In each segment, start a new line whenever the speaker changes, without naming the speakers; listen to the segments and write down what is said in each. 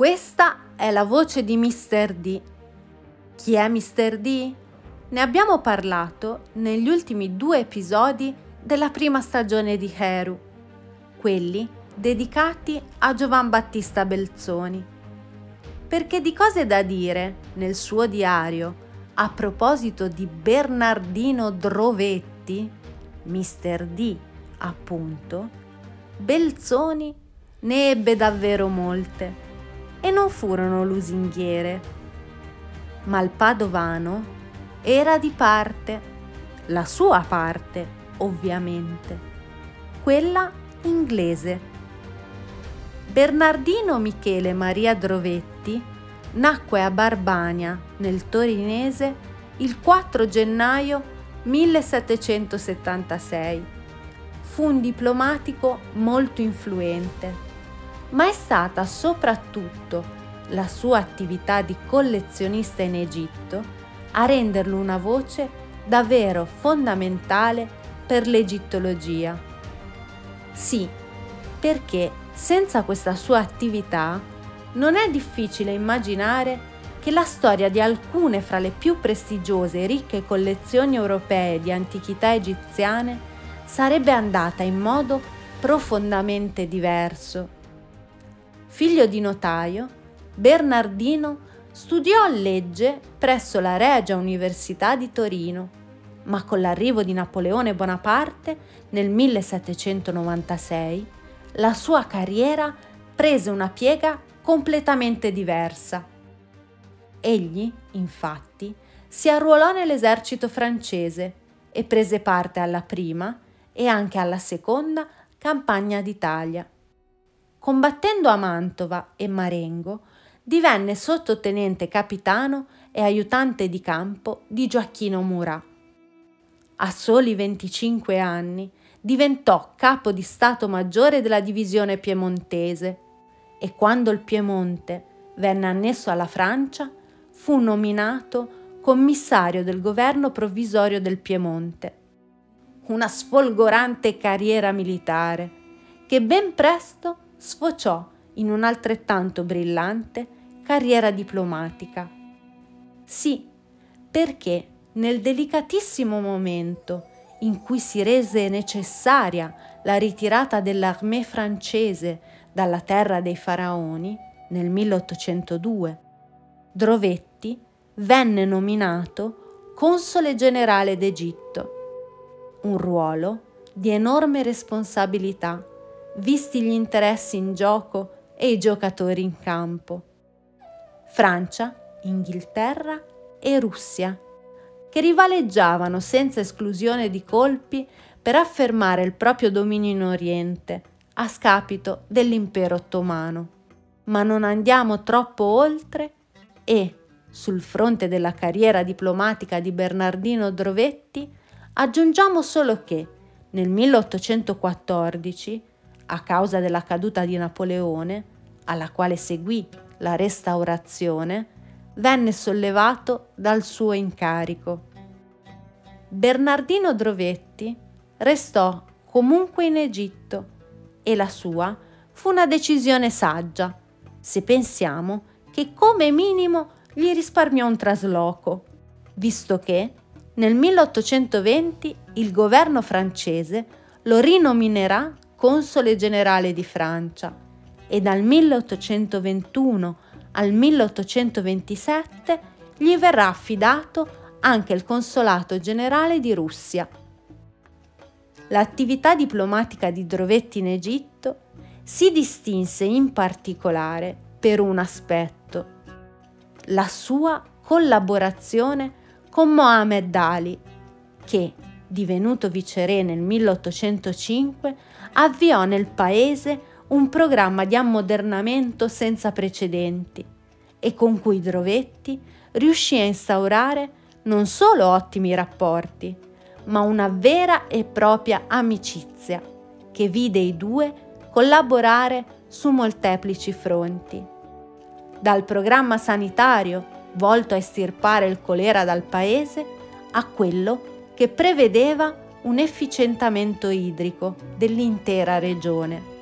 Questa è la voce di Mr. D. Chi è Mr. D? Ne abbiamo parlato negli ultimi due episodi della prima stagione di Heru, quelli dedicati a Giovan Battista Belzoni. Perché di cose da dire nel suo diario a proposito di Bernardino Drovetti, Mr. D appunto, Belzoni ne ebbe davvero molte e non furono lusinghiere. Ma il padovano era di parte, la sua parte ovviamente, quella inglese. Bernardino Michele Maria Drovetti nacque a Barbania, nel torinese, il 4 gennaio 1776. Fu un diplomatico molto influente ma è stata soprattutto la sua attività di collezionista in Egitto a renderlo una voce davvero fondamentale per l'egittologia. Sì, perché senza questa sua attività non è difficile immaginare che la storia di alcune fra le più prestigiose e ricche collezioni europee di antichità egiziane sarebbe andata in modo profondamente diverso Figlio di notaio, Bernardino studiò legge presso la Regia Università di Torino, ma con l'arrivo di Napoleone Bonaparte nel 1796 la sua carriera prese una piega completamente diversa. Egli, infatti, si arruolò nell'esercito francese e prese parte alla prima e anche alla seconda campagna d'Italia combattendo a Mantova e Marengo, divenne sottotenente capitano e aiutante di campo di Gioacchino Murat. A soli 25 anni diventò capo di Stato Maggiore della divisione piemontese e quando il Piemonte venne annesso alla Francia fu nominato commissario del governo provvisorio del Piemonte. Una sfolgorante carriera militare che ben presto sfociò in un'altrettanto brillante carriera diplomatica. Sì, perché nel delicatissimo momento in cui si rese necessaria la ritirata dell'armée francese dalla terra dei faraoni, nel 1802, Drovetti venne nominato console generale d'Egitto, un ruolo di enorme responsabilità visti gli interessi in gioco e i giocatori in campo. Francia, Inghilterra e Russia, che rivaleggiavano senza esclusione di colpi per affermare il proprio dominio in Oriente, a scapito dell'impero ottomano. Ma non andiamo troppo oltre e, sul fronte della carriera diplomatica di Bernardino Drovetti, aggiungiamo solo che, nel 1814, a causa della caduta di Napoleone, alla quale seguì la restaurazione, venne sollevato dal suo incarico. Bernardino Drovetti restò comunque in Egitto e la sua fu una decisione saggia, se pensiamo che come minimo gli risparmiò un trasloco, visto che nel 1820 il governo francese lo rinominerà console generale di Francia e dal 1821 al 1827 gli verrà affidato anche il consolato generale di Russia. L'attività diplomatica di Drovetti in Egitto si distinse in particolare per un aspetto, la sua collaborazione con Mohammed Ali, che, divenuto viceré nel 1805, avviò nel paese un programma di ammodernamento senza precedenti e con cui Drovetti riuscì a instaurare non solo ottimi rapporti, ma una vera e propria amicizia che vide i due collaborare su molteplici fronti. Dal programma sanitario volto a estirpare il colera dal paese a quello che prevedeva un efficientamento idrico dell'intera regione.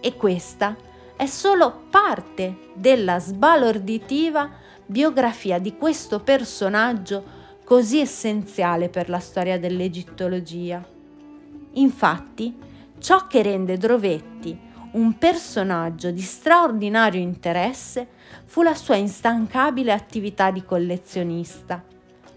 E questa è solo parte della sbalorditiva biografia di questo personaggio così essenziale per la storia dell'egittologia. Infatti, ciò che rende Drovetti un personaggio di straordinario interesse fu la sua instancabile attività di collezionista,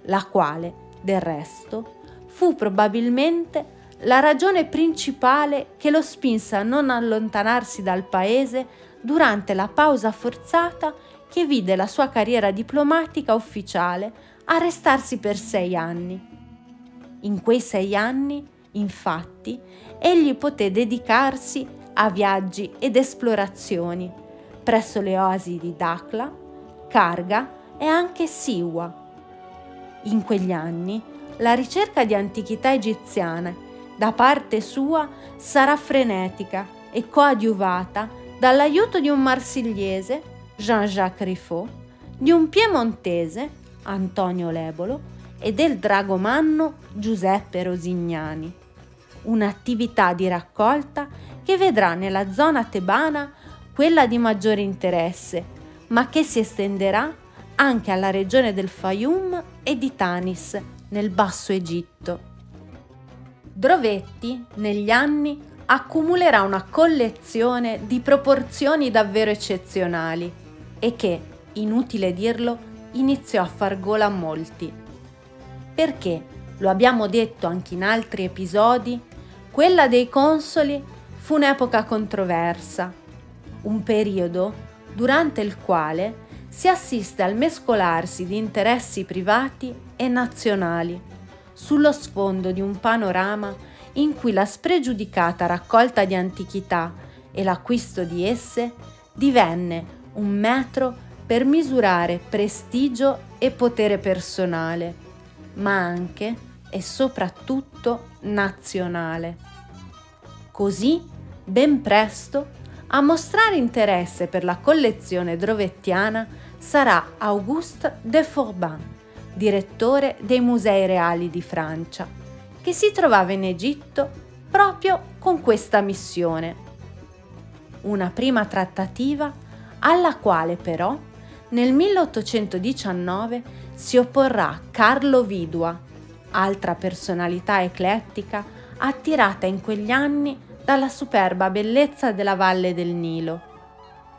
la quale, del resto, fu probabilmente la ragione principale che lo spinse a non allontanarsi dal paese durante la pausa forzata che vide la sua carriera diplomatica ufficiale arrestarsi per sei anni. In quei sei anni, infatti, egli poté dedicarsi a viaggi ed esplorazioni presso le oasi di Dakla, Karga e anche Siwa. In quegli anni la ricerca di antichità egiziane da parte sua sarà frenetica e coadiuvata dall'aiuto di un marsigliese, Jean-Jacques Riffaut, di un piemontese, Antonio Lebolo, e del dragomanno Giuseppe Rosignani. Un'attività di raccolta che vedrà nella zona tebana quella di maggiore interesse, ma che si estenderà anche alla regione del Fayum e di Tanis, nel Basso Egitto. Drovetti, negli anni, accumulerà una collezione di proporzioni davvero eccezionali e che, inutile dirlo, iniziò a far gola a molti. Perché, lo abbiamo detto anche in altri episodi, quella dei consoli fu un'epoca controversa, un periodo durante il quale si assiste al mescolarsi di interessi privati e nazionali sullo sfondo di un panorama in cui la spregiudicata raccolta di antichità e l'acquisto di esse divenne un metro per misurare prestigio e potere personale, ma anche e soprattutto nazionale. Così, ben presto, a mostrare interesse per la collezione drovettiana sarà Auguste de Forbin, direttore dei Musei Reali di Francia, che si trovava in Egitto proprio con questa missione. Una prima trattativa alla quale però nel 1819 si opporrà Carlo Vidua, altra personalità eclettica attirata in quegli anni dalla superba bellezza della valle del Nilo.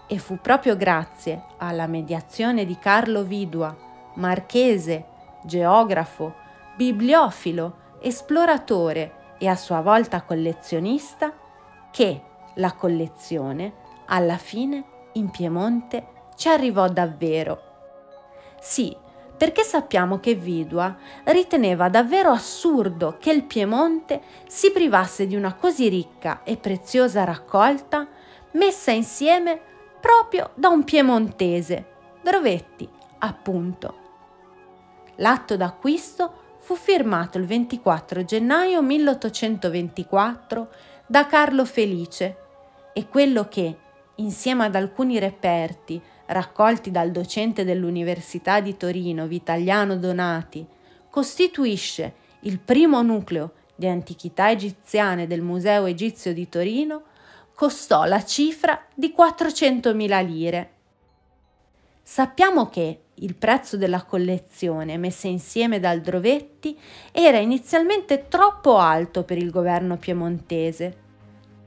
E fu proprio grazie alla mediazione di Carlo Vidua marchese, geografo, bibliofilo, esploratore e a sua volta collezionista, che la collezione, alla fine, in Piemonte ci arrivò davvero. Sì, perché sappiamo che Vidua riteneva davvero assurdo che il Piemonte si privasse di una così ricca e preziosa raccolta messa insieme proprio da un piemontese, Drovetti, appunto. L'atto d'acquisto fu firmato il 24 gennaio 1824 da Carlo Felice e quello che, insieme ad alcuni reperti raccolti dal docente dell'Università di Torino Vitaliano Donati, costituisce il primo nucleo di antichità egiziane del Museo Egizio di Torino, costò la cifra di 400.000 lire. Sappiamo che il prezzo della collezione messa insieme dal Drovetti era inizialmente troppo alto per il governo piemontese.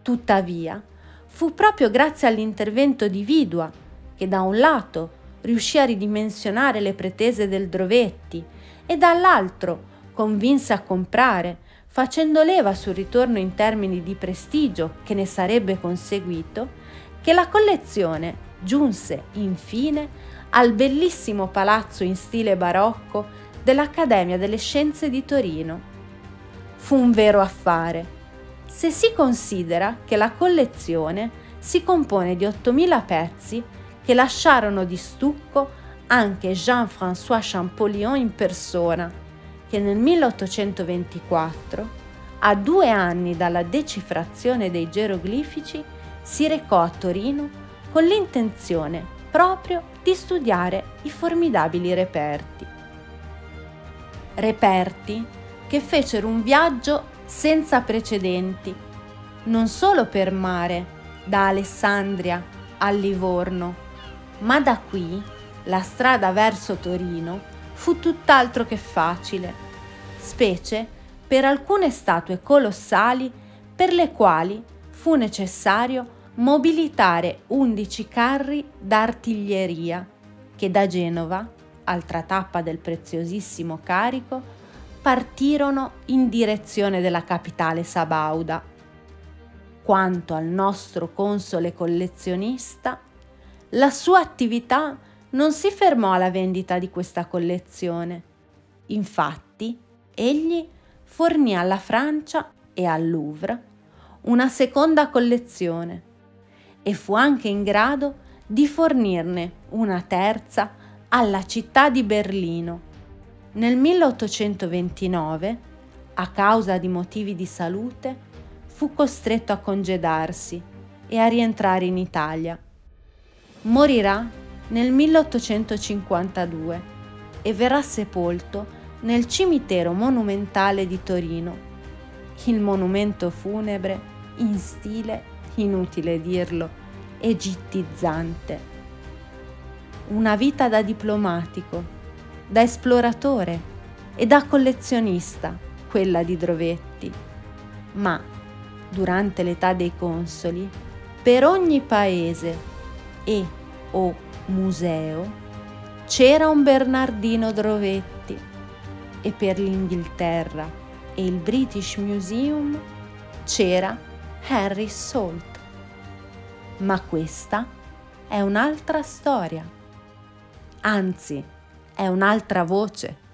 Tuttavia, fu proprio grazie all'intervento di Vidua che da un lato riuscì a ridimensionare le pretese del Drovetti e dall'altro convinse a comprare, facendo leva sul ritorno in termini di prestigio che ne sarebbe conseguito, che la collezione giunse infine al bellissimo palazzo in stile barocco dell'Accademia delle Scienze di Torino. Fu un vero affare, se si considera che la collezione si compone di 8.000 pezzi che lasciarono di stucco anche Jean-François Champollion in persona, che nel 1824, a due anni dalla decifrazione dei geroglifici, si recò a Torino con l'intenzione proprio di studiare i formidabili reperti. Reperti che fecero un viaggio senza precedenti, non solo per mare, da Alessandria a Livorno, ma da qui la strada verso Torino fu tutt'altro che facile, specie per alcune statue colossali per le quali fu necessario mobilitare 11 carri d'artiglieria che da Genova, altra tappa del preziosissimo carico, partirono in direzione della capitale sabauda. Quanto al nostro console collezionista, la sua attività non si fermò alla vendita di questa collezione. Infatti, egli fornì alla Francia e al Louvre una seconda collezione e fu anche in grado di fornirne una terza alla città di Berlino. Nel 1829, a causa di motivi di salute, fu costretto a congedarsi e a rientrare in Italia. Morirà nel 1852 e verrà sepolto nel cimitero monumentale di Torino. Il monumento funebre in stile inutile dirlo, egittizzante. Una vita da diplomatico, da esploratore e da collezionista, quella di Drovetti. Ma, durante l'età dei consoli, per ogni paese e o museo c'era un Bernardino Drovetti e per l'Inghilterra e il British Museum c'era Harry Salt. Ma questa è un'altra storia, anzi è un'altra voce.